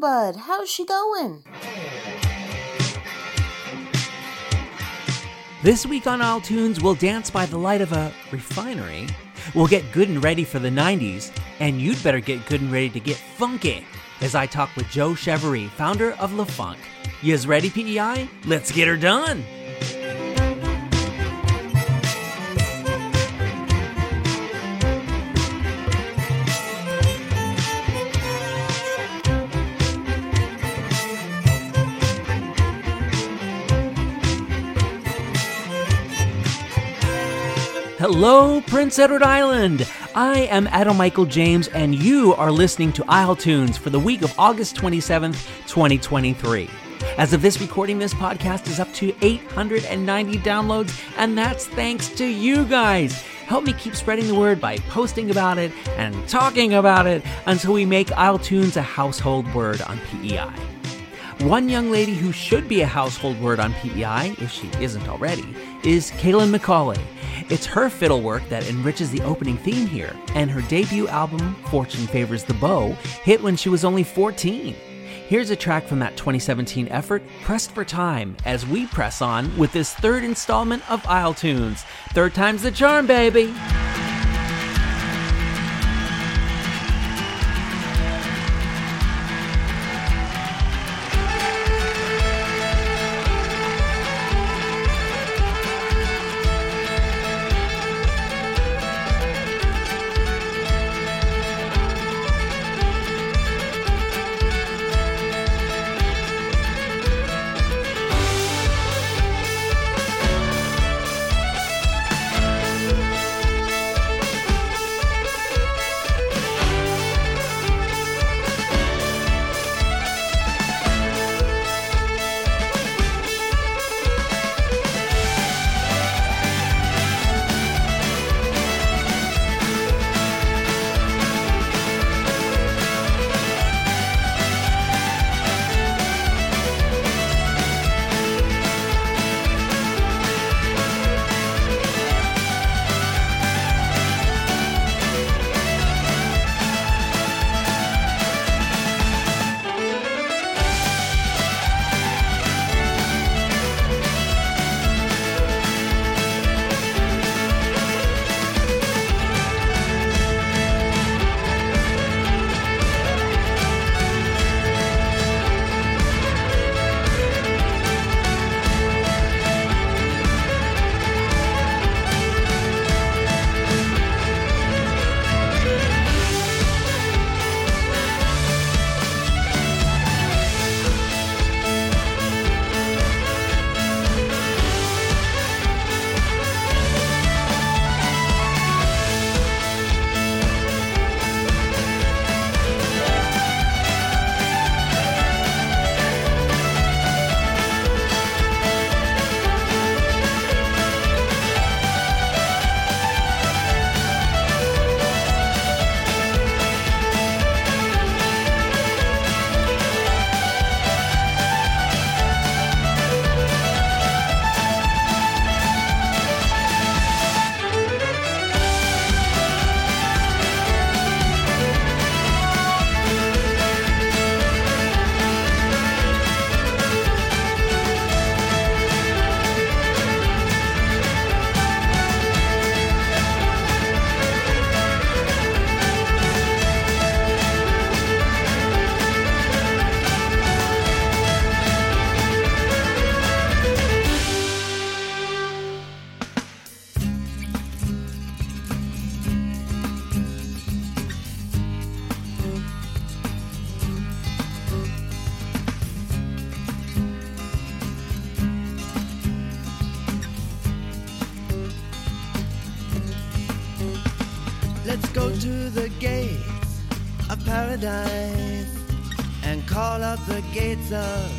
Bud. How's she going? This week on Isle Tunes, we'll dance by the light of a refinery. We'll get good and ready for the 90s, and you'd better get good and ready to get funky as I talk with Joe Chevarie, founder of Lefunk. Yous ready, PEI? Let's get her done! Hello, Prince Edward Island! I am Adam Michael James, and you are listening to Isle Tunes for the week of August 27th, 2023. As of this recording, this podcast is up to 890 downloads, and that's thanks to you guys. Help me keep spreading the word by posting about it and talking about it until we make Isle Tunes a household word on PEI. One young lady who should be a household word on PEI, if she isn't already, is Kaylin McCauley. It's her fiddle work that enriches the opening theme here, and her debut album, Fortune Favors the Bow, hit when she was only 14. Here's a track from that 2017 effort, Pressed for Time, as we press on with this third installment of Isle Tunes. Third time's the charm, baby! The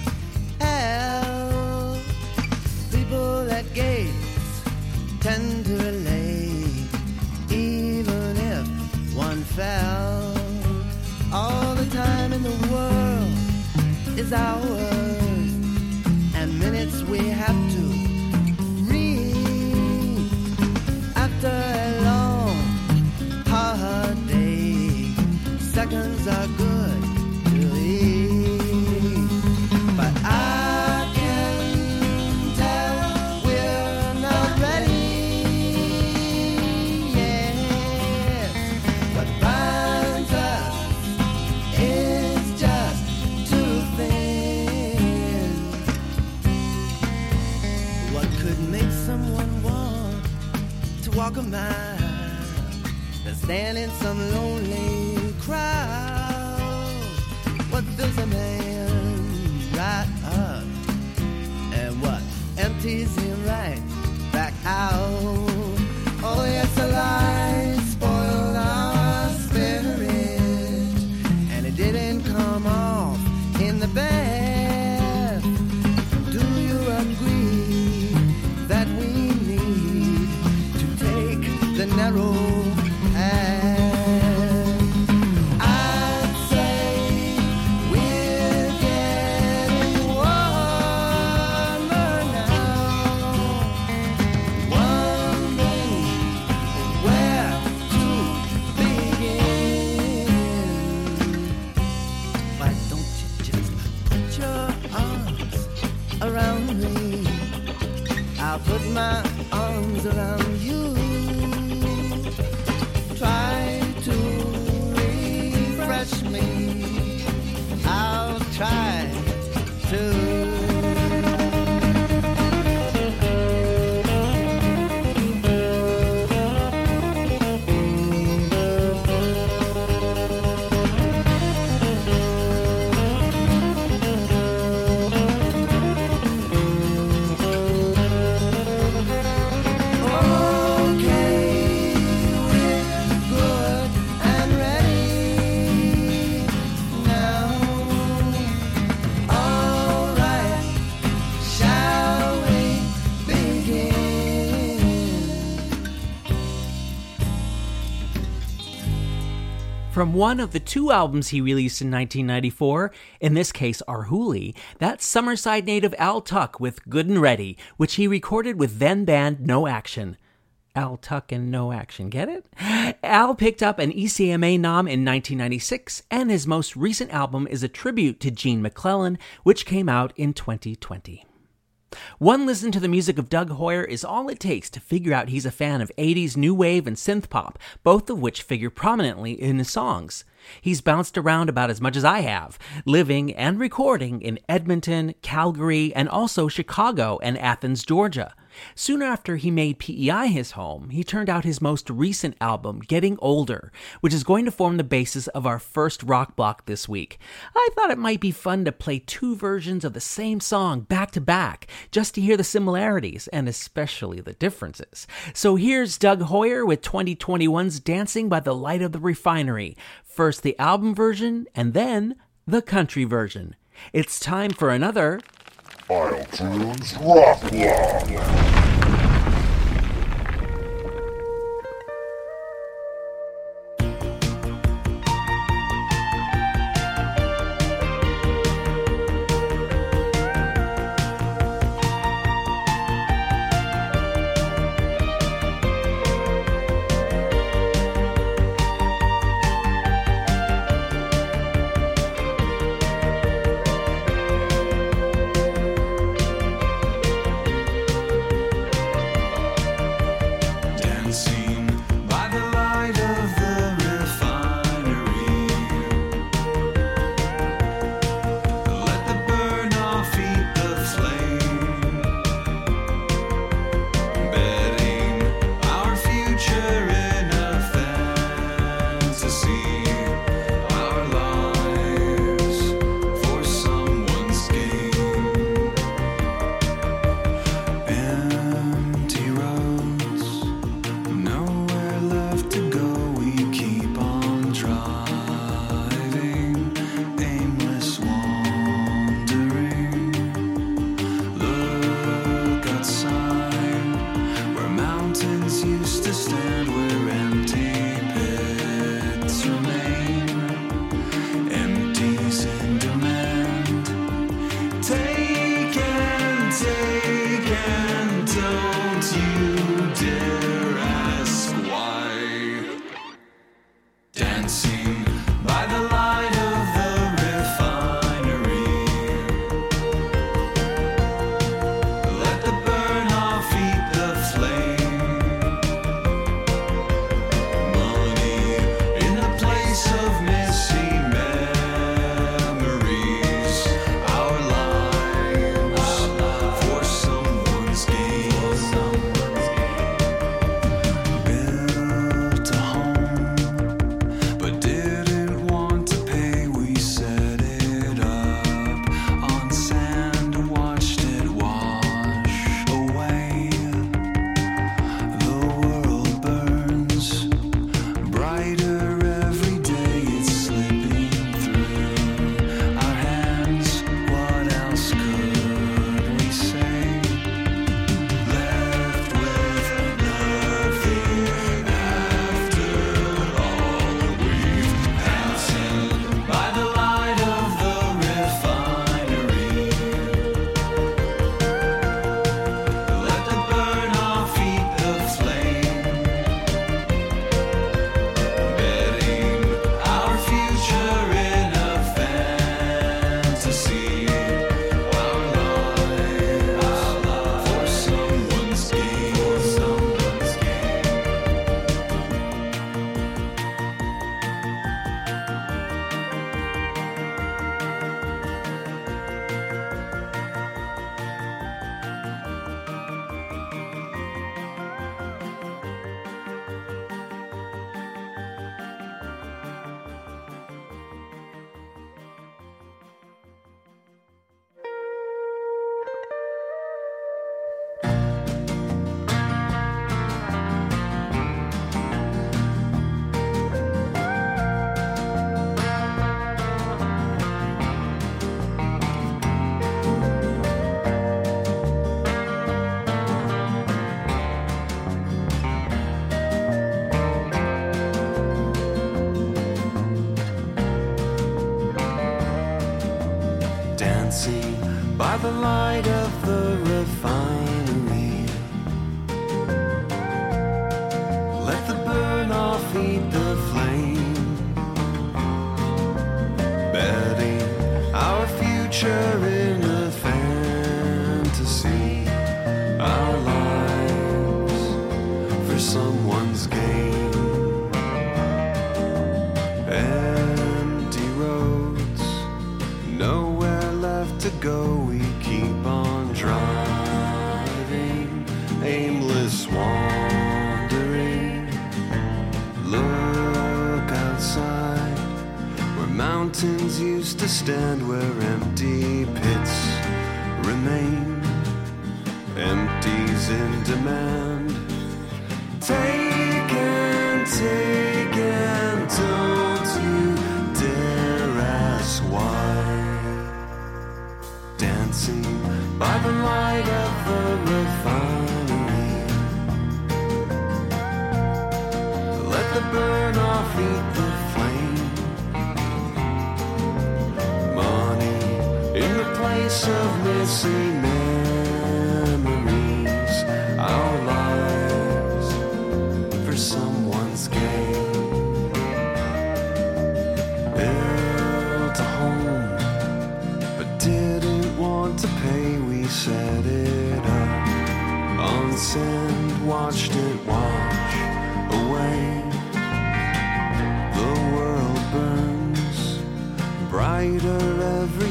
From one of the two albums he released in 1994, in this case Arhoolie, that's Summerside native Al Tuck with Good and Ready, which he recorded with then band No Action. Al Tuck and No Action, get it? Al picked up an ECMA nom in 1996, and his most recent album is a tribute to Gene MacLellan, which came out in 2020. One listen to the music of Doug Hoyer is all it takes to figure out he's a fan of 80s new wave and synth pop, both of which figure prominently in his songs. He's bounced around about as much as I have, living and recording in Edmonton, Calgary, and also Chicago and Athens, Georgia. Soon after he made PEI his home, he turned out his most recent album, Getting Older, which is going to form the basis of our first rock block this week. I thought it might be fun to play two versions of the same song back to back, just to hear the similarities and especially the differences. So here's Doug Hoyer with 2021's Dancing by the Light of the Refinery. First the album version, and then the country version. It's time for another Isle Tunes Rock Block.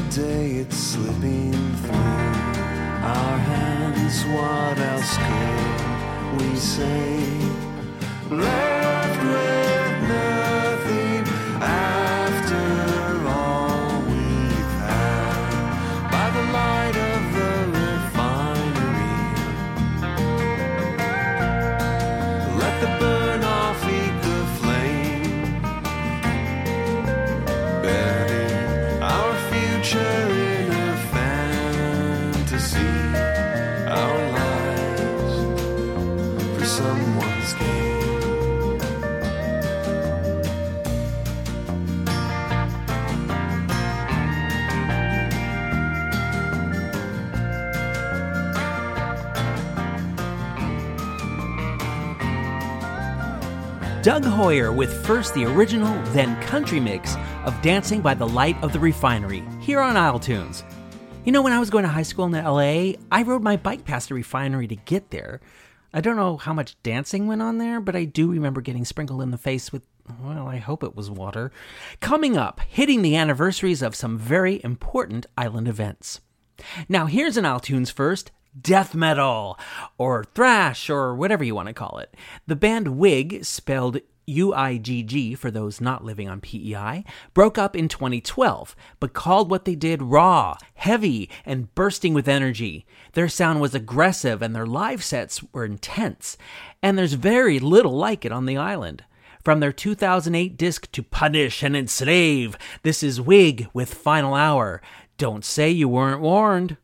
Day. It's slipping through our hands. What else could we say? Left Doug Hoyer with first the original, then country mix of Dancing by the Light of the Refinery here on Isle Tunes. You know, when I was going to high school in LA, I rode my bike past the refinery to get there. I don't know how much dancing went on there, but I do remember getting sprinkled in the face with, well, I hope it was water. Coming up, hitting the anniversaries of some very important island events. Now, here's an Isle Tunes first death metal, or thrash, or whatever you want to call it. The band Wig, spelled UIGG for those not living on PEI, broke up in 2012, but called what they did raw, heavy, and bursting with energy. Their sound was aggressive and their live sets were intense, and there's very little like it on the island. From their 2008 disc To Punish and Enslave, this is Wig with Final Hour. Don't say you weren't warned.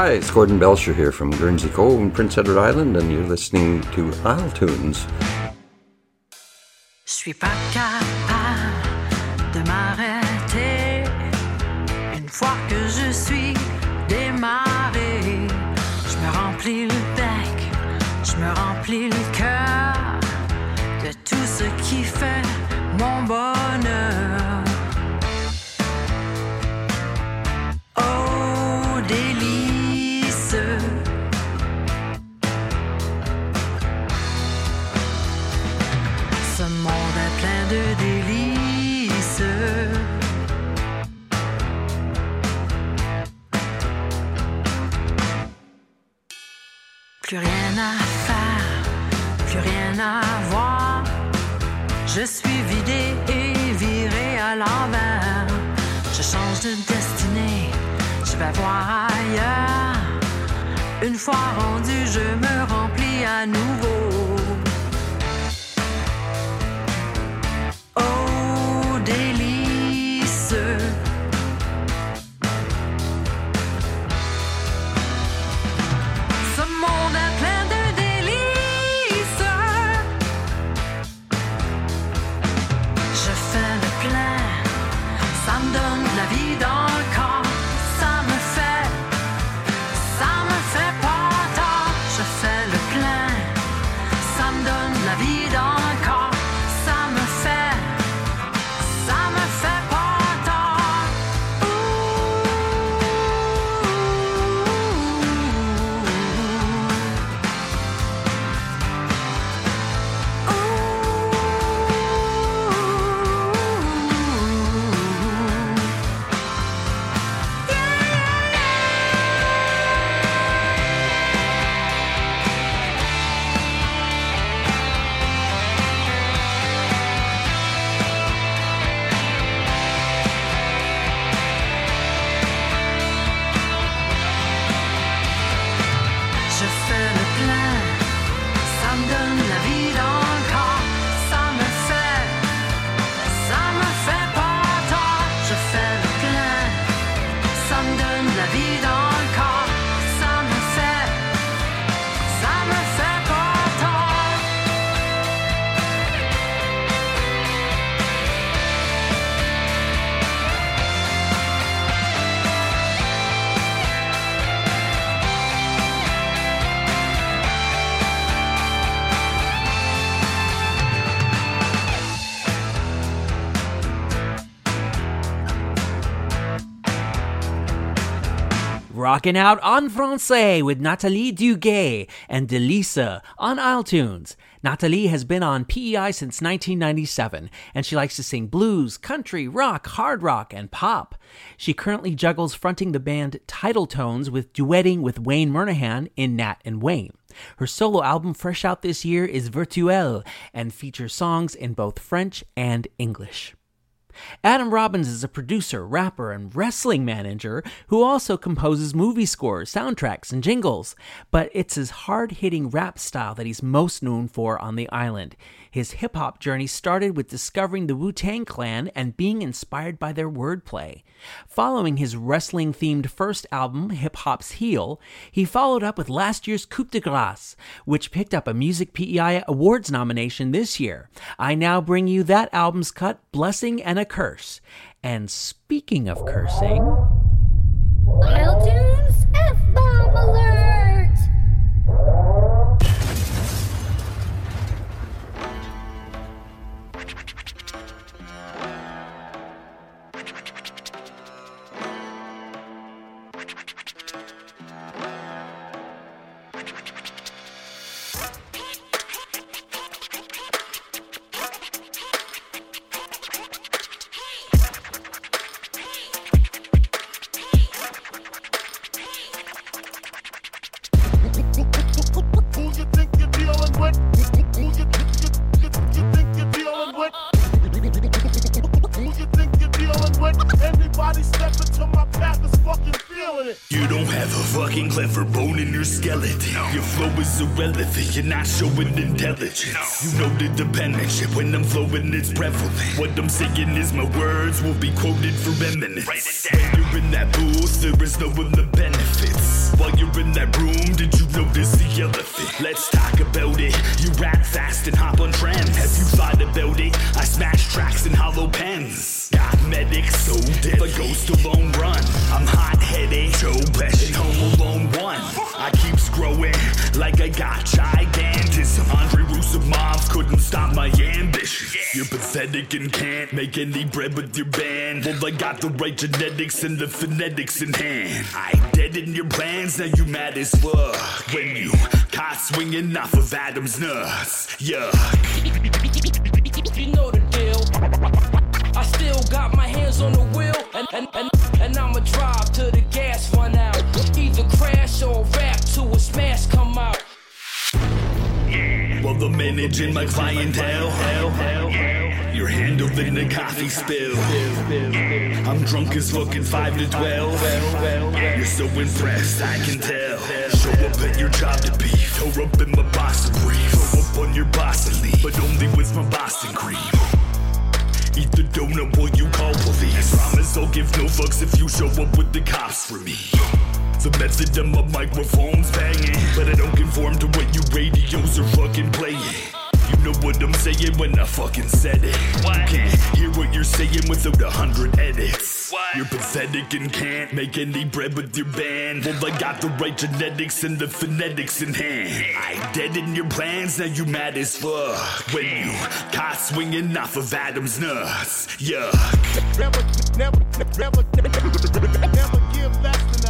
Hi, it's Gordon Belcher here from Guernsey Cove in Prince Edward Island, and you're listening to Isle Tunes. Rocking out en français with Nathalie Duguay and Delisa on Isle Tunes. Nathalie has been on PEI since 1997, and she likes to sing blues, country, rock, hard rock, and pop. She currently juggles fronting the band Title Tones with duetting with Wayne Murnahan in Nat and Wayne. Her solo album, fresh out this year, is Virtuelle and features songs in both French and English. Adam Robbins is a producer, rapper, and wrestling manager who also composes movie scores, soundtracks, and jingles. But it's his hard hitting rap style that he's most known for on the island. His hip hop journey started with discovering the Wu Tang Clan and being inspired by their wordplay. Following his wrestling themed first album, Hip Hop's Heel, he followed up with last year's Coup de Grace, which picked up a Music PEI Awards nomination this year. I now bring you that album's cut, Blessing and a Curse. And speaking of cursing. Isle Tunes will be quoted for eminence. When you're in that booth, there is no one the benefits. While you're in that room, did you notice the elephant? Let's talk about it. You rap fast and hop on trends. Have you thought about it? I smash tracks in hollow pens. Got medics so dead, a ghost alone run. I'm hot headed, Joe Pesci, Home Alone one. I keeps growing like I got gigantism. Andre Russo mobs couldn't stop my ambition. You're pathetic and can't make any bread with your band. Well, I got the right genetics and the phonetics in hand. I dead in your plans, now you mad as fuck. When you caught swinging off of Adam's nuts. Yuck. You know the deal. I still got my hands on the wheel, and and and, and I'ma drive till the gas run out. Either crash or rap till a smash come Well, the managing my clientele. You're handling a coffee spill. I'm drunk as fucking 5 to 12. You're so impressed, I can tell. Show up at your job to beef. Throw up in my Boston brief. Throw up on your boss and leave, but only with my Boston cream. Eat the donut while you call police. I promise I'll give no fucks if you show up with the cops for me. The method of my microphone's banging, but I don't conform to what you radios are fucking playing. You know what I'm saying when I fucking said it. You can't hear what you're saying without a hundred edits. You're pathetic and can't make any bread with your band. Well, I got the right genetics and the phonetics in hand. I dead in your plans, now you mad as fuck. When you caught swinging off of Adam's nuts. Yuck. Never, never, never, never, never give less than a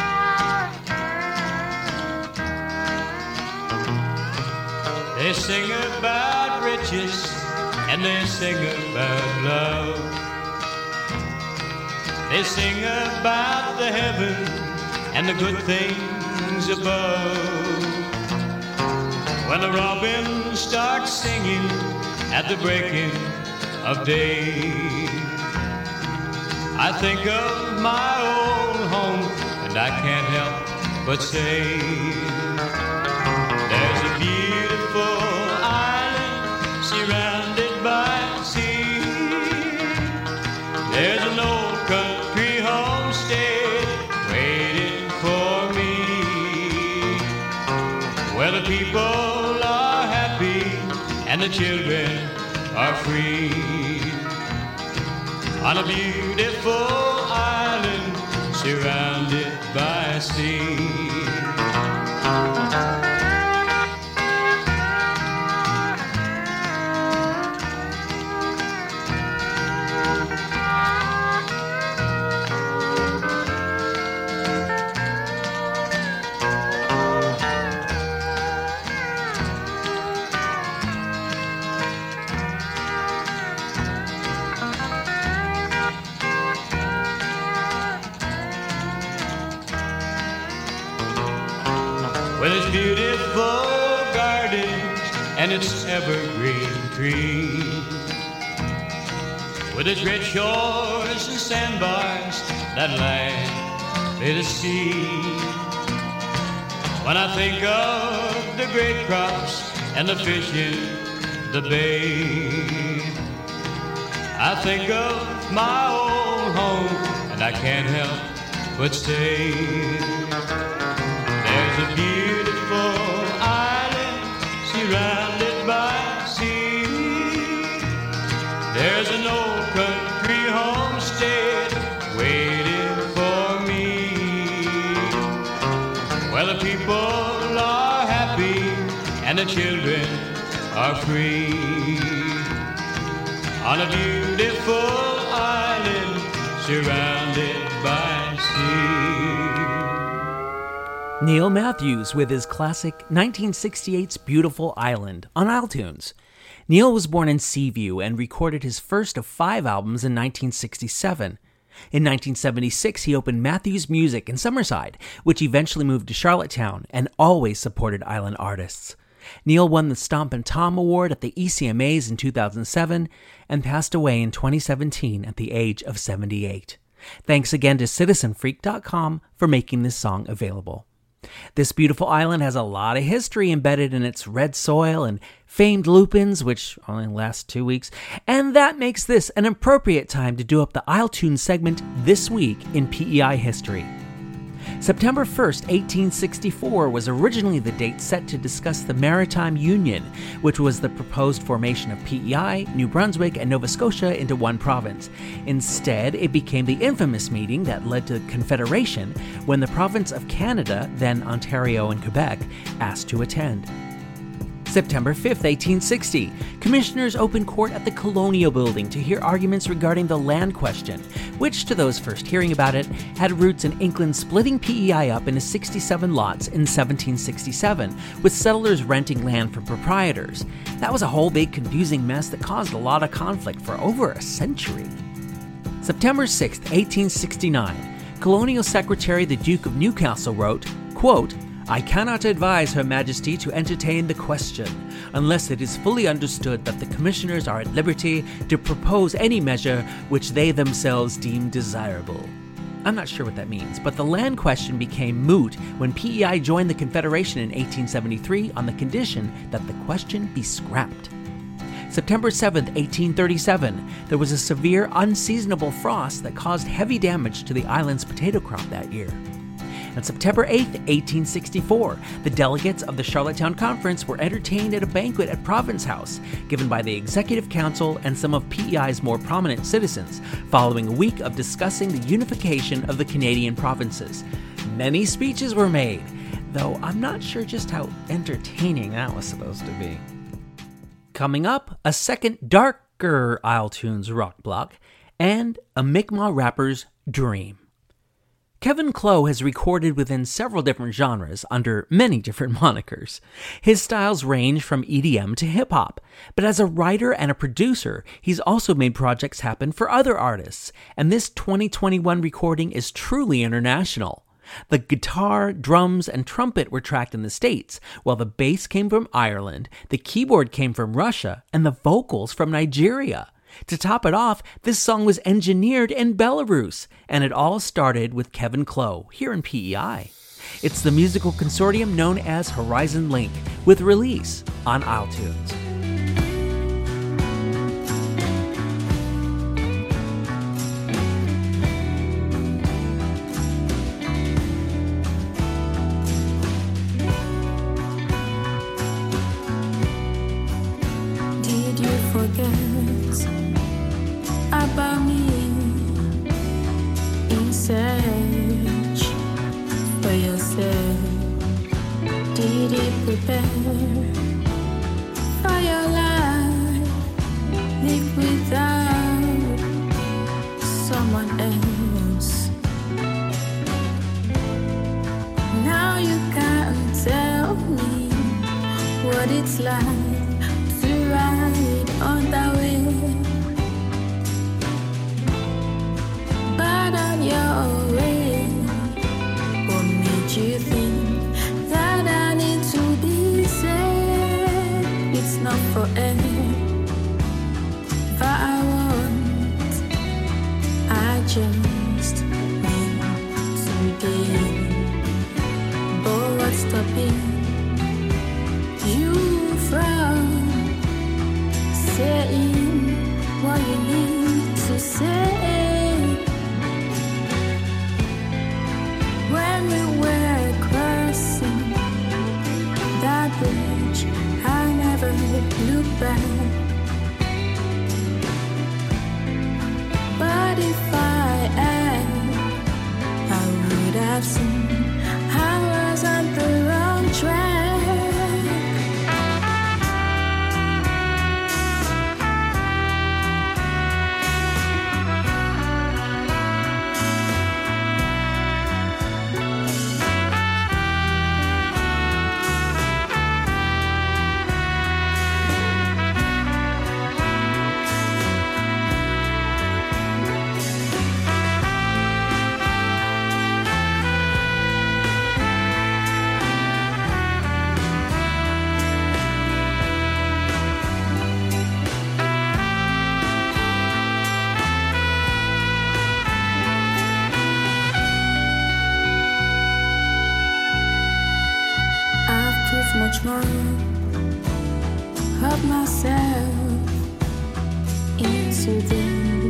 They sing about riches and they sing about love. They sing about the heaven and the good things above. When the robin starts singing at the breaking of day, I think of my old home and I can't help but say, the children are free. On a beautiful with its red shores and sandbars that lie near the sea. When I think of the great crops and the fish in the bay, I think of my old home and I can't help but stay. There's a beautiful are free. On a beautiful island surrounded by sea. Neil Matthews with his classic 1968's Beautiful Island on Isle Tunes. Neil was born in Seaview and recorded his first of five albums in 1967. In 1976, he opened Matthews Music in Summerside, which eventually moved to Charlottetown and always supported island artists. Neil won the Stompin' Tom Award at the ECMAs in 2007 and passed away in 2017 at the age of 78. Thanks again to citizenfreak.com for making this song available. This beautiful island has a lot of history embedded in its red soil and famed lupins, which only last two weeks, and that makes this an appropriate time to do up the Isle Tunes segment this week in PEI history. September 1st, 1864 was originally the date set to discuss the Maritime Union, which was the proposed formation of PEI, New Brunswick, and Nova Scotia into one province. Instead, it became the infamous meeting that led to Confederation when the province of Canada, then Ontario and Quebec, asked to attend. September 5, 1860, commissioners opened court at the Colonial Building to hear arguments regarding the land question, which, to those first hearing about it, had roots in England splitting PEI up into 67 lots in 1767, with settlers renting land from proprietors. That was a whole big confusing mess that caused a lot of conflict for over a century. September 6, 1869, Colonial Secretary the Duke of Newcastle wrote, quote, I cannot advise Her Majesty to entertain the question unless it is fully understood that the Commissioners are at liberty to propose any measure which they themselves deem desirable. I'm not sure what that means, but the land question became moot when PEI joined the Confederation in 1873 on the condition that the question be scrapped. September 7, 1837, there was a severe unseasonable frost that caused heavy damage to the island's potato crop that year. On September 8, 1864, the delegates of the Charlottetown Conference were entertained at a banquet at Province House, given by the Executive Council and some of PEI's more prominent citizens, following a week of discussing the unification of the Canadian provinces. Many speeches were made, though I'm not sure just how entertaining that was supposed to be. Coming up, a second darker Isle Tunes rock block, and a Mi'kmaq rapper's dream. Kevin Clow has recorded within several different genres under many different monikers. His styles range from EDM to hip hop, but as a writer and a producer, he's also made projects happen for other artists, and this 2021 recording is truly international. The guitar, drums, and trumpet were tracked in the States, while the bass came from Ireland, the keyboard came from Russia, and the vocals from Nigeria. To top it off, this song was engineered in Belarus, and it all started with Kevin Clow here in PEI. It's the musical consortium known as Horizon Link, with release on Isle Tunes. Did you prepare for your life? Live without someone else. Now you can't tell me what it's like sure of myself into the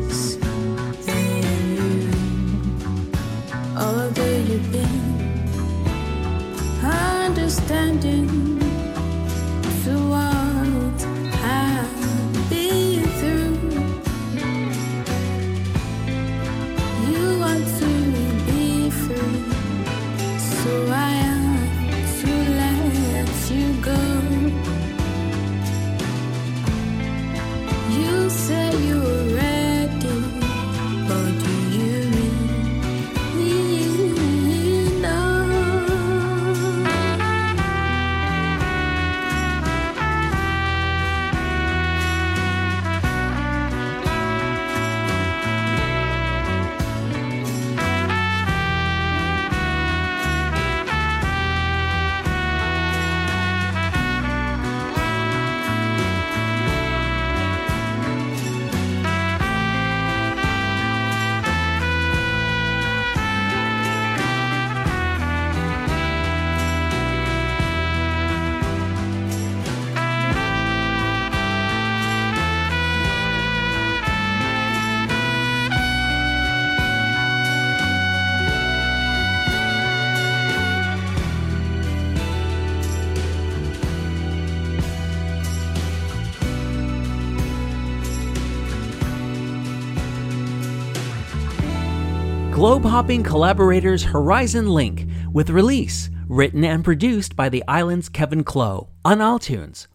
hopping collaborators Horizon Link with release, written and produced by the island's Kevin Clow on Isle Tunes.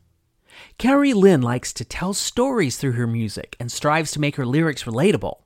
Carrie Lynn likes to tell stories through her music and strives to make her lyrics relatable.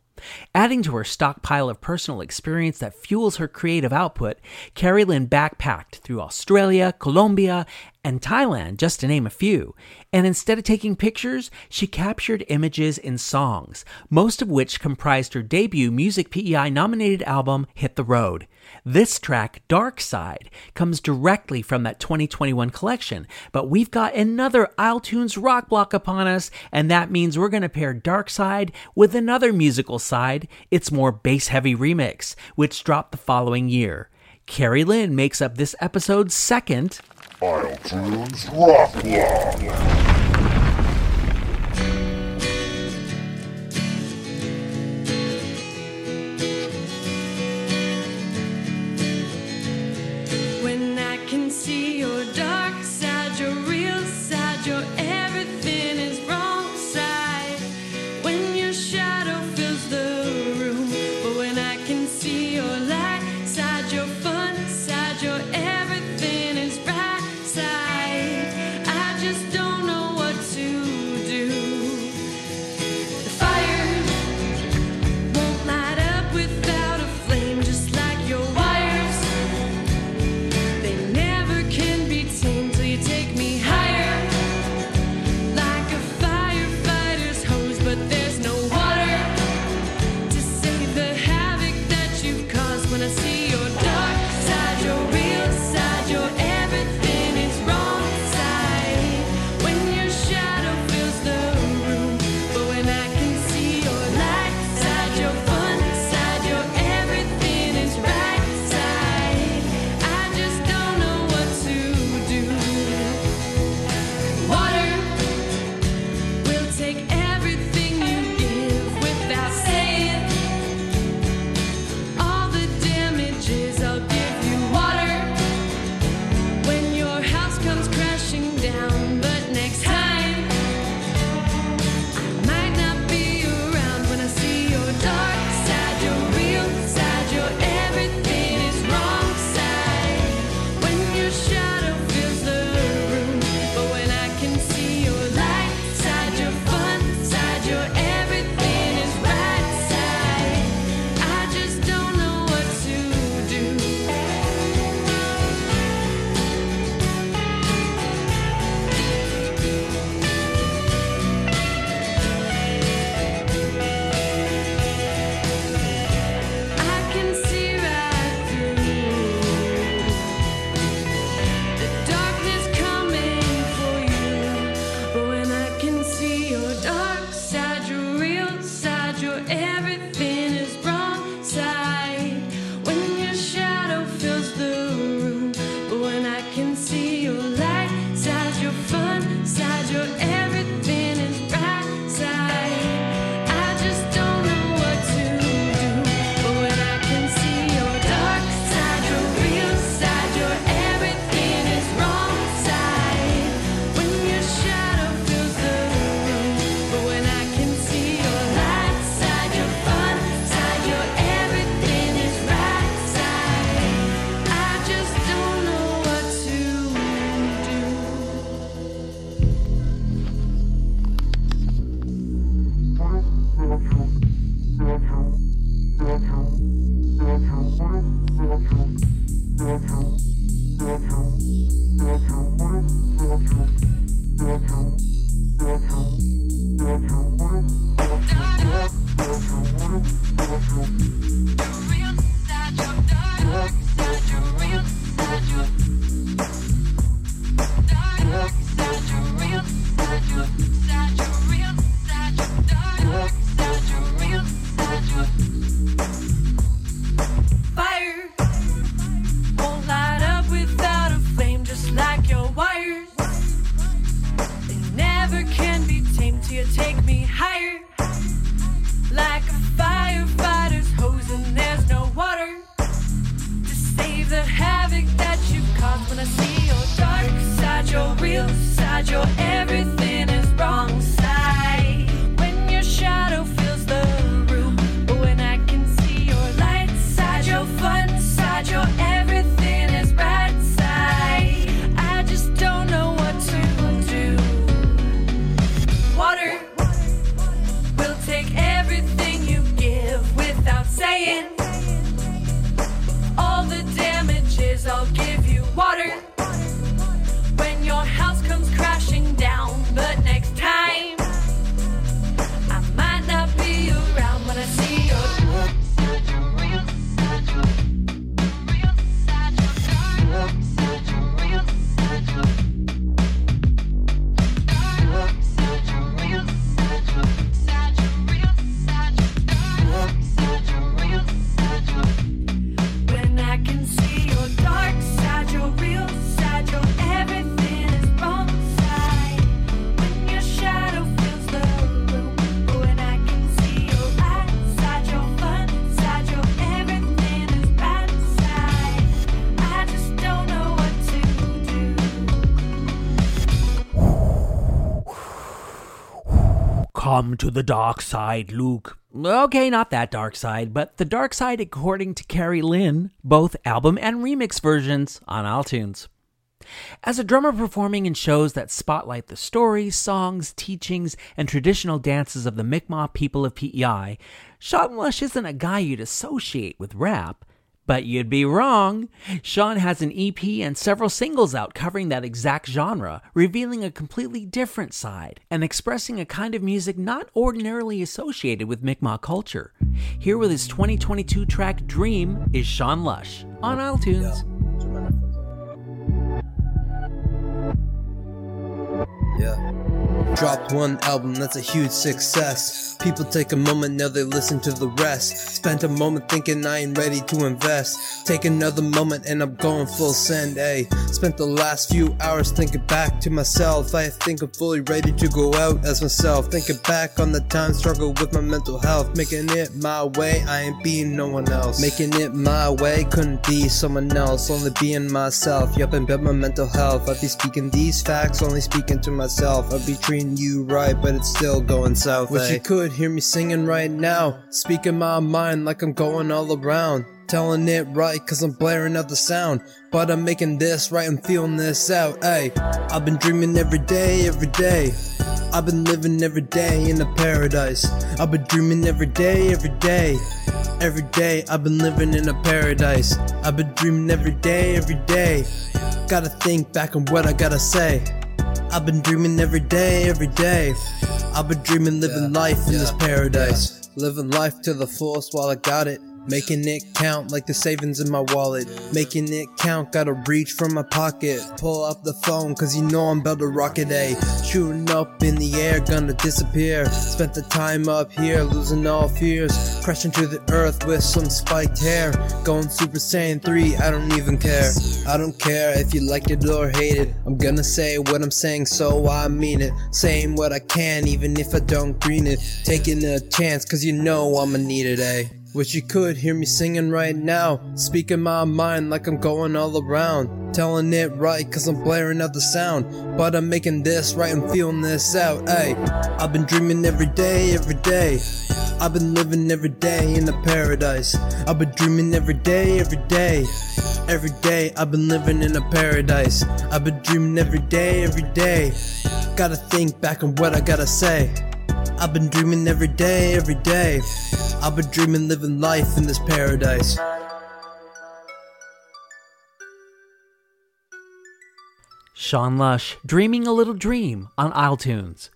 Adding to her stockpile of personal experience that fuels her creative output, Carrie Lynn backpacked through Australia, Colombia, and Thailand, just to name a few. And instead of taking pictures, she captured images in songs, most of which comprised her debut Music PEI nominated album, Hit the Road. This track, Dark Side, comes directly from that 2021 collection, but we've got another Isle Tunes rock block upon us, and that means we're going to pair Dark Side with another musical side, its more bass heavy remix, which dropped the following year. Carrie Lynn makes up this episode's second Isle Tunes Rock Block. Come to the dark side, Luke. Okay, not that dark side, but the dark side according to Carrie Lynn, both album and remix versions on Isle Tunes. As a drummer performing in shows that spotlight the stories, songs, teachings, and traditional dances of the Mi'kmaq people of PEI, Sean Lush isn't a guy you'd associate with rap. But you'd be wrong. Sean has an EP and several singles out covering that exact genre, revealing a completely different side and expressing a kind of music not ordinarily associated with Mi'kmaq culture. Here with his 2022 track Dream is Sean Lush on Isle Tunes. Yeah. Dropped one album, that's a huge success. People take a moment, now they listen to the rest. Spent a moment thinking I ain't ready to invest. Take another moment and I'm going full send, ayy. Spent the last few hours thinking back to myself. I think I'm fully ready to go out as myself. Thinking back on the time struggle with my mental health. Making it my way, I ain't being no one else. Making it my way, couldn't be someone else. Only being myself, yup, and build my mental health. I'd be speaking these facts, only speaking to myself. I'd be treating you right, but it's still going south. Wish eh? you could hear me singing right now. Speaking my mind like I'm going all around. Telling it right, cause I'm blaring out the sound. But I'm making this right, I'm feeling this out. Ayy, I've been dreaming every day, every day. I've been living every day in a paradise. I've been dreaming every day, every day. Every day I've been living in a paradise. I've been dreaming every day, every day. Gotta think back on what I gotta say. I've been dreaming every day, every day. I've been dreaming living life in this paradise. Living life to the fullest while I got it. Making it count like the savings in my wallet. Making it count, gotta reach from my pocket. Pull up the phone, cause you know I'm about to rock it, A. Shooting up in the air, gonna disappear. Spent the time up here, losing all fears. Crashing to the earth with some spiked hair. Going Super Saiyan 3, I don't even care. I don't care if you like it or hate it. I'm gonna say what I'm saying, so I mean it. Saying what I can, even if I don't green it. Taking a chance, cause you know I'ma need it, A. Wish you could hear me singing right now. Speaking my mind like I'm going all around. Telling it right cause I'm blaring out the sound. But I'm making this right, I'm feeling this out. Ayy, I've been dreaming every day, every day. I've been living every day in a paradise. I've been dreaming every day, every day. Every day I've been living in a paradise. I've been dreaming every day, every day. Gotta think back on what I gotta say. I've been dreaming every day, every day. I've been dreaming living life in this paradise. Sean Lush, Dreaming a Little Dream on Isle Tunes.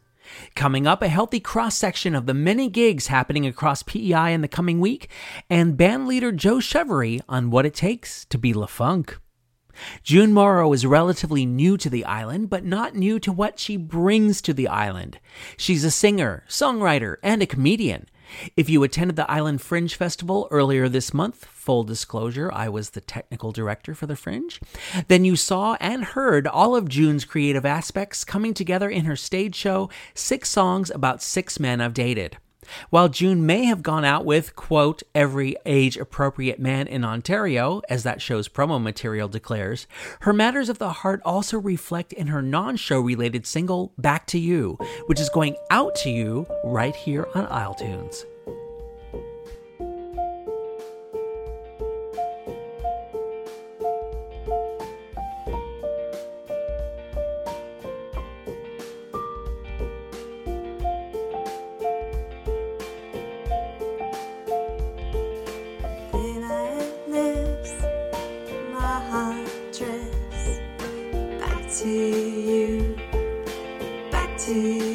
Coming up, a healthy cross section of the many gigs happening across PEI in the coming week, and band leader Joe Chevarie on what it takes to be Lefunk. June Morrow is relatively new to the island, but not new to what she brings to the island. She's a singer, songwriter, and a comedian. If you attended the Island Fringe Festival earlier this month, full disclosure, I was the technical director for the Fringe, then you saw and heard all of June's creative aspects coming together in her stage show, Six Songs About Six Men I've Dated. While June may have gone out with, quote, every age appropriate man in Ontario, as that show's promo material declares, her matters of the heart also reflect in her non show related single, Back to You, which is going out to you right here on Isle Tunes. Daylight to you, back to you.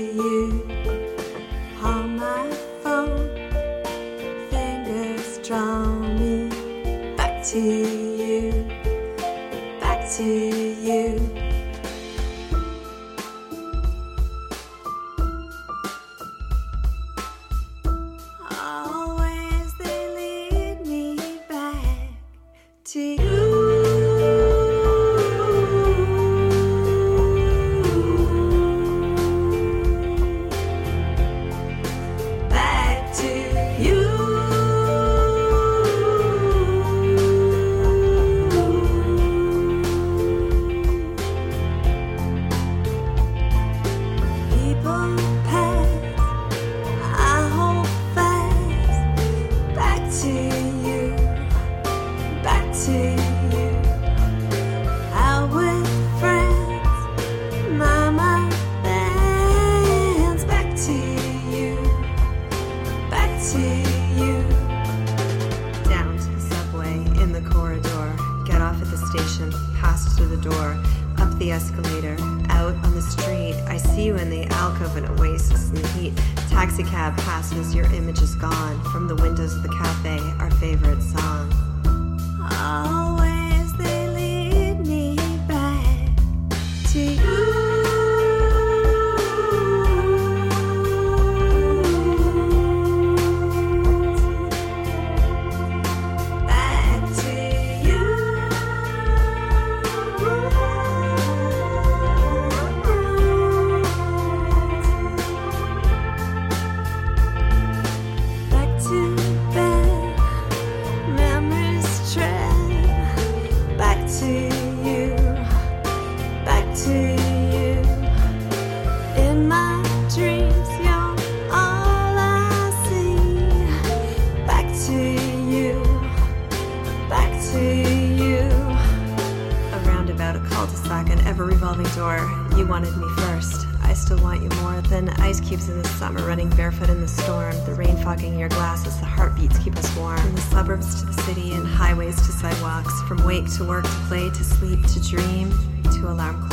To work to play to sleep to dream to alarm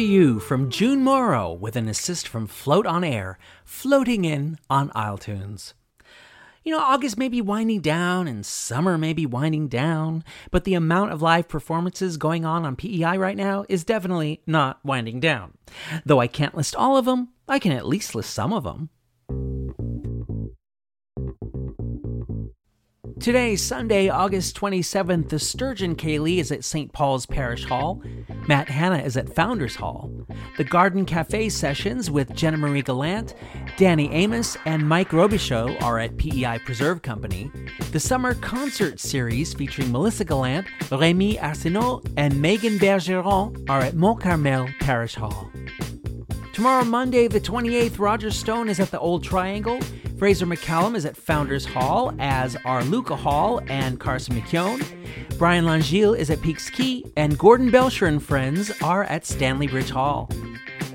to you from June Morrow with an assist from Float on Air, floating in on Isle Tunes. You know, August may be winding down and summer may be winding down, but the amount of live performances going on on PEI right now is definitely not winding down. Though I can't list all of them, I can at least list some of them. Today, Sunday, August 27th, the Sturgeon Ceilidh is at St. Paul's Parish Hall. Matt Hanna is at Founders Hall. The Garden Cafe sessions with Jenna Marie Gallant, Danny Amos, and Mike Robichaud are at PEI Preserve Company. The Summer Concert Series featuring Melissa Gallant, Rémi Arsenault, and Megan Bergeron are at Mont Carmel Parish Hall. Tomorrow, Monday, the 28th, Roger Stone is at the Old Triangle. Fraser McCallum is at Founders Hall, as are Luca Hall and Carson McKeown. Brian Langille is at Peake's Quay, and Gordon Belcher and friends are at Stanley Bridge Hall.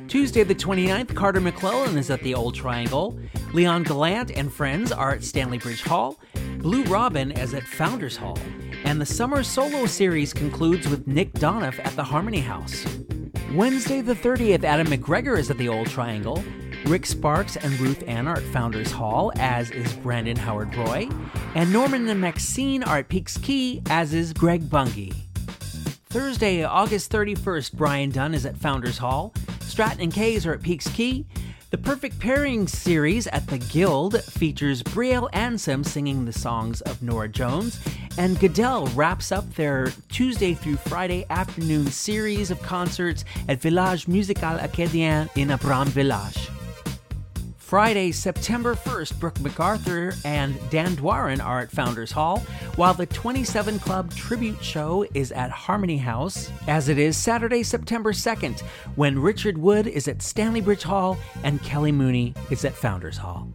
Tuesday, the 29th, Carter McClellan is at the Old Triangle. Leon Gallant and friends are at Stanley Bridge Hall. Blue Robin is at Founders Hall. And the summer solo series concludes with Nick Donoff at the Harmony House. Wednesday, the 30th, Adam McGregor is at the Old Triangle. Rick Sparks and Ruth Ann are at Founders Hall, as is Brandon Howard Roy. And Norman and Maxine are at Peake's Quay, as is Greg Bungie. Thursday, August 31st, Brian Dunn is at Founders Hall. Stratton and Kays are at Peake's Quay. The Perfect Pairing series at the Guild features Brielle Ansem singing the songs of Norah Jones, and Goodell wraps up their Tuesday through Friday afternoon series of concerts at Village Musical Acadien in Abram Village. Friday, September 1st, Brooke MacArthur and Dan Dwarin are at Founders Hall, while the 27 Club tribute show is at Harmony House, as it is Saturday, September 2nd, when Richard Wood is at Stanley Bridge Hall and Kelly Mooney is at Founders Hall.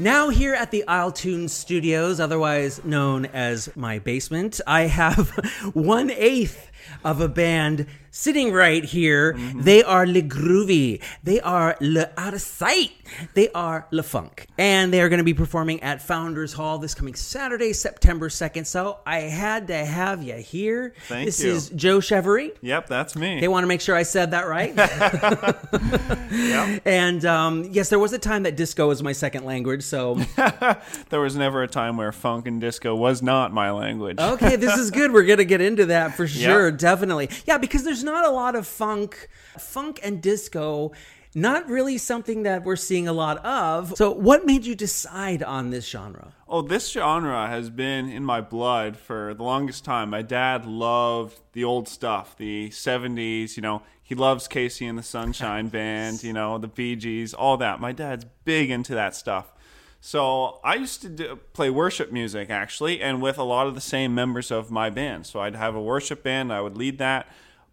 Now, here at the Isle Tunes Studios, otherwise known as my basement, I have one eighth of a band sitting right here. They are Le Groovy. They are Le Out of Sight. They are Le Funk. And they are going to be performing at Founders Hall this coming Saturday, September 2nd. So I had to have you here. Thank you. this you. is Joe Chevarie. Yep, that's me. They want to make sure I said that right. And um, yes, there was a time that disco was my second language. So There was never a time where funk and disco was not my language. okay, this is good. We're gonna get into that for Yep. sure, definitely. Yeah, because there's not a lot of funk, funk and disco. Not really something that we're seeing a lot of. So, what made you decide on this genre? Oh, this genre has been in my blood for the longest time. My dad loved the old stuff, the 70s, you know, he loves KC and the Sunshine Band, you know, the Bee Gees, all that. My dad's big into that stuff. So I used to do, play worship music actually, and with a lot of the same members of my band. So I'd have a worship band, I would lead that,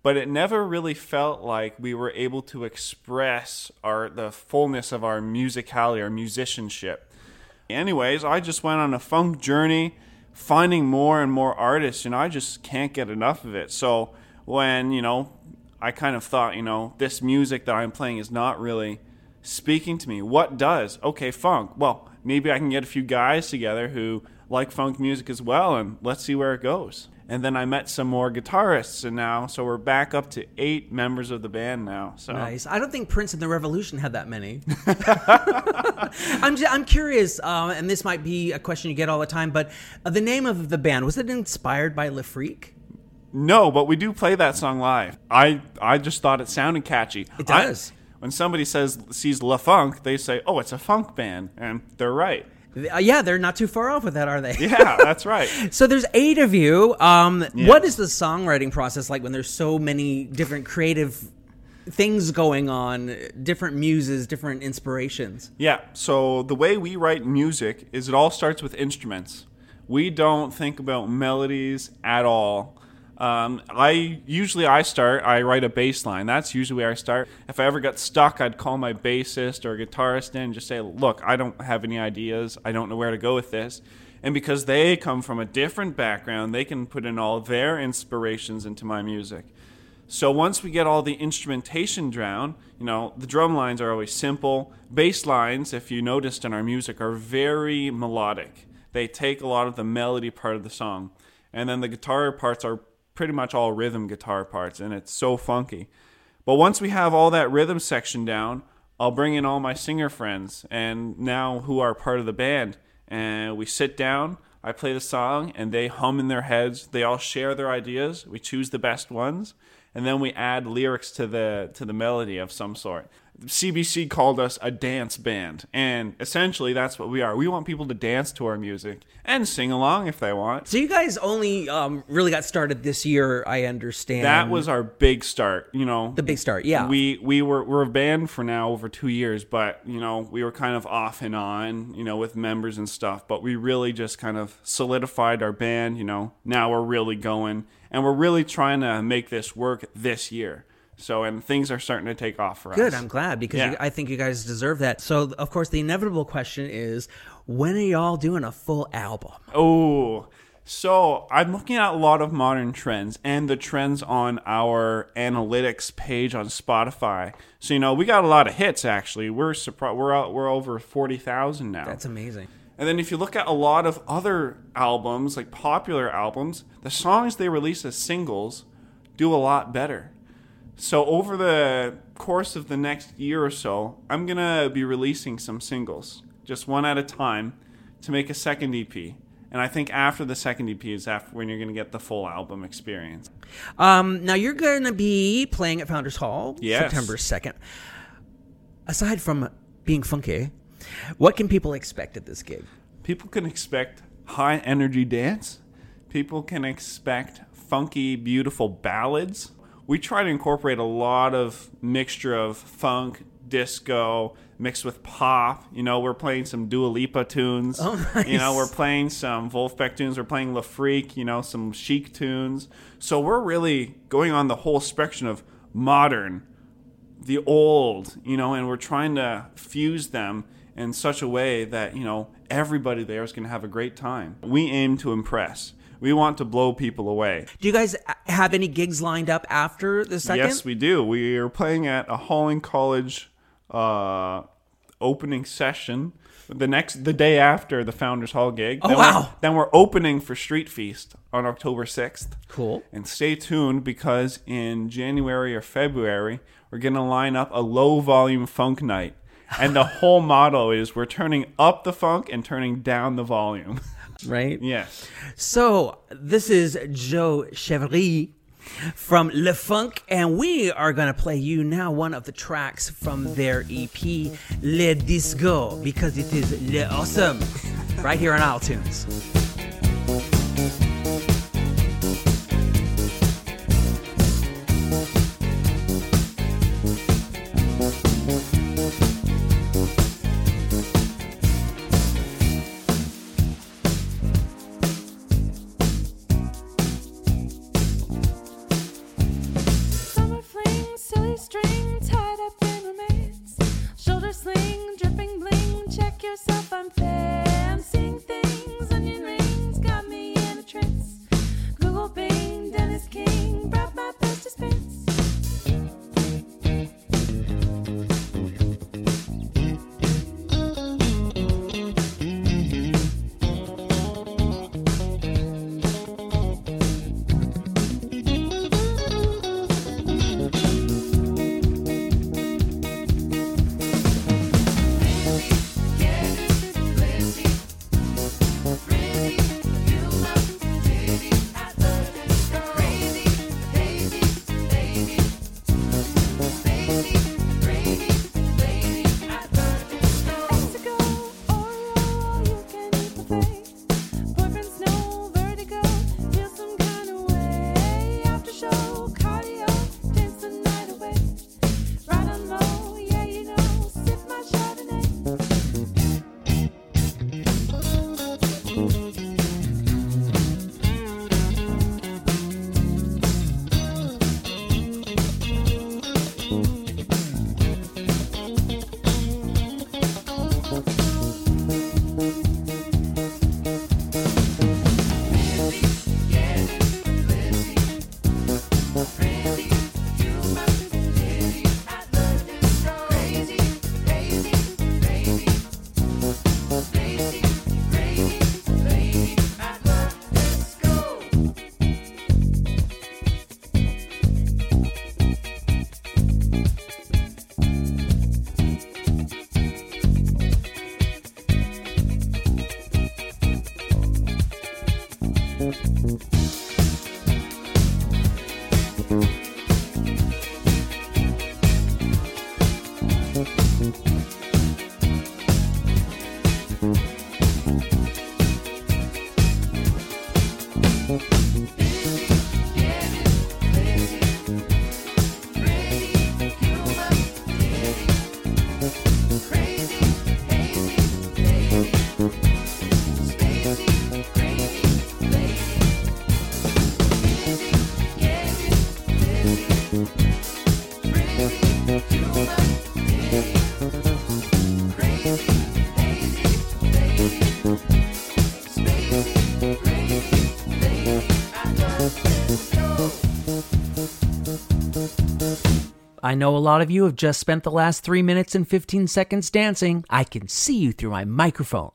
but it never really felt like we were able to express our the fullness of our musicality, our musicianship. Anyways, I just went on a funk journey, finding more and more artists, and I just can't get enough of it. So when, you know, I kind of thought, you know, this music that I'm playing is not really speaking to me. What does? Okay, funk. Well, maybe I can get a few guys together who like funk music as well, and let's see where it goes. And then I met some more guitarists, and now, so we're back up to eight members of the band now. So Nice. I don't think Prince and the Revolution had that many. I'm just, I'm curious, um, and this might be a question you get all the time, but uh, the name of the band was it inspired by Le Freak? No, but we do play that song live. I I just thought it sounded catchy. It does. I- when somebody says sees Lefunk, they say, "Oh, it's a funk band," and they're right. Uh, yeah, they're not too far off with that, are they? Yeah, that's right. So there's eight of you. Um, Yeah. What is the songwriting process like when there's so many different creative things going on, different muses, different inspirations? Yeah. So the way we write music is it all starts with instruments. We don't think about melodies at all. Um, I usually I start. I write a bass line. That's usually where I start. If I ever got stuck, I'd call my bassist or guitarist in and just say, "Look, I don't have any ideas. I don't know where to go with this." And because they come from a different background, they can put in all their inspirations into my music. So once we get all the instrumentation down, you know, the drum lines are always simple. Bass lines, if you noticed in our music, are very melodic. They take a lot of the melody part of the song. And then the guitar parts are pretty much all rhythm guitar parts, and it's so funky. But once we have all that rhythm section down, I'll bring in all my singer friends and now who are part of the band, and we sit down. I play the song, and they hum in their heads. They all share their ideas. We choose the best ones, and then we add lyrics to the to the melody of some sort. CBC called us a dance band, and essentially that's what we are. We want people to dance to our music and sing along if they want. So you guys only um, really got started this year, I understand. That was our big start, you know. the big start. Yeah. We we were we're a band for now over two years, but you know we were kind of off and on, you know, with members and stuff. But we really just kind of solidified our band. You know, now we're really going, and we're really trying to make this work this year. So and things are starting to take off for us. Good. I'm glad because Yeah. you, I think you guys deserve that. So, of course, the inevitable question is, when are y'all doing a full album? Oh, so I'm looking at a lot of modern trends and the trends on our analytics page on Spotify. So you know we got a lot of hits actually. We're surprised. We're out, we're over forty thousand now. That's amazing. And then if you look at a lot of other albums, like popular albums, the songs they release as singles do a lot better. So over the course of the next year or so, I'm going to be releasing some singles, just one at a time, to make a second EP. And I think after the second EP is after when you're going to get the full album experience. Um, now you're going to be playing at Founders Hall Yes. September 2nd. Aside from being funky, what can people expect at this gig? People can expect high energy dance. People can expect funky, beautiful ballads. We try to incorporate a lot of mixture of funk, disco, mixed with pop. You know, we're playing some Dua Lipa tunes. Oh, nice. You know, we're playing some Vulfpeck tunes. We're playing Le Freak, you know, some chic tunes. So we're really going on the whole spectrum of modern, the old, you know, and we're trying to fuse them in such a way that, you know, everybody there is going to have a great time. We aim to impress. We want to blow people away. Do you guys have any gigs lined up after the second? Yes, we do. We are playing at a Holland College uh, opening session the next the day after the Founders Hall gig. Oh, then wow. We're, then we're opening for Street Feast on October 6th. Cool. And stay tuned because in January or February, we're going to line up a low volume funk night. And the whole motto is we're turning up the funk and turning down the volume. Right? Yes. So, this is Joe Chevarie from Lefunk, and we are going to play you now one of the tracks from their EP, Le Disco, because it is Le Awesome, right here on Isle Tunes. Yourself, I'm I know a lot of you have just spent the last 3 minutes and 15 seconds dancing. I can see you through my microphone.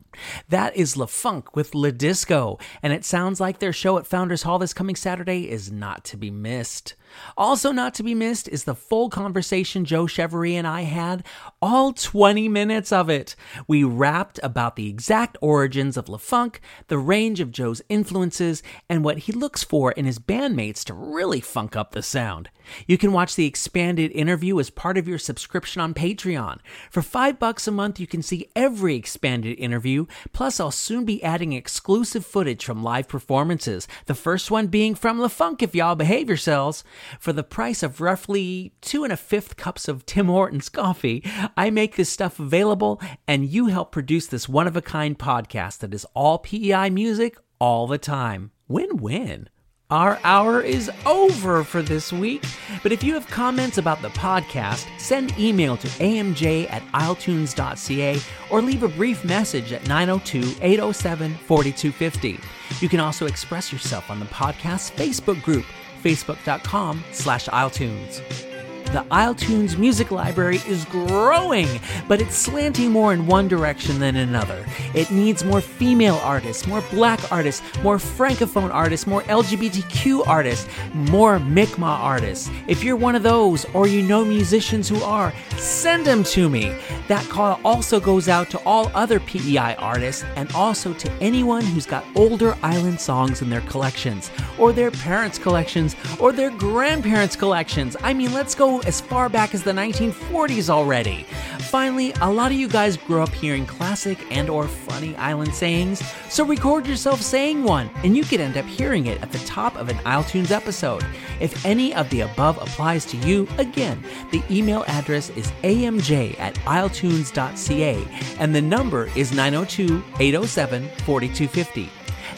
That is Lefunk with La Disco, and it sounds like their show at Founders Hall this coming Saturday is not to be missed. Also, not to be missed is the full conversation Joe Chevarie and I had, all 20 minutes of it. We rapped about the exact origins of Lefunk, the range of Joe's influences, and what he looks for in his bandmates to really funk up the sound. You can watch the expanded interview as part of your subscription on Patreon. For five bucks a month, you can see every expanded interview. Plus, I'll soon be adding exclusive footage from live performances. The first one being from Lefunk if y'all behave yourselves. For the price of roughly two and a fifth cups of Tim Hortons coffee, I make this stuff available, and you help produce this one of a kind podcast that is all PEI music all the time. Win win. Our hour is over for this week, but if you have comments about the podcast, send email to amj at isletunes.ca or leave a brief message at 902 807 4250. You can also express yourself on the podcast Facebook group, facebook.com slash isletunes. The Isle Tunes music library is growing, but it's slanting more in one direction than another. It needs more female artists, more black artists, more francophone artists, more LGBTQ artists, more Mi'kmaq artists. If you're one of those, or you know musicians who are, send them to me. That call also goes out to all other PEI artists and also to anyone who's got older island songs in their collections, or their parents' collections, or their grandparents' collections. I mean, let's go as far back as the 1940s already. Finally, a lot of you guys grew up hearing classic and or funny island sayings, so record yourself saying one and you could end up hearing it at the top of an Isle Tunes episode. If any of the above applies to you, again, the email address is amj at isletunes.ca and the number is 902-807-4250.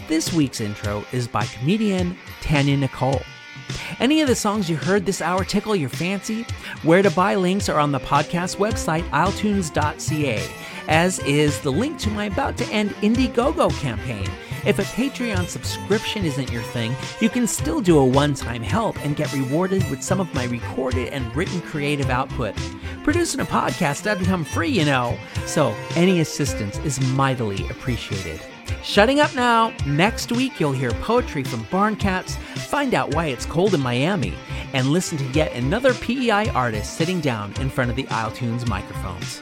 This week's intro is by comedian Tanya Nicole. Any of the songs you heard this hour tickle your fancy? Where to buy links are on the podcast website, isletunes.ca, as is the link to my about to end Indiegogo campaign. If a Patreon subscription isn't your thing, you can still do a one time help and get rewarded with some of my recorded and written creative output. Producing a podcast doesn't come free, you know, so any assistance is mightily appreciated. Shutting up now. Next week, you'll hear poetry from barn cats, find out why it's cold in Miami, and listen to yet another PEI artist sitting down in front of the Isle Tunes microphones.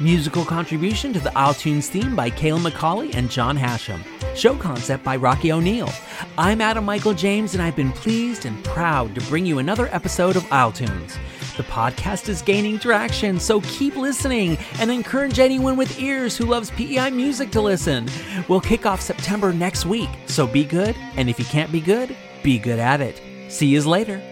Musical contribution to the Isle Tunes theme by Kayla McCauley and John Hashem. Show concept by Rocky O'Neill. I'm Adam Michael James, and I've been pleased and proud to bring you another episode of Isle Tunes. The podcast is gaining traction, so keep listening and encourage anyone with ears who loves PEI music to listen. We'll kick off September next week, so be good, and if you can't be good, be good at it. See yous later.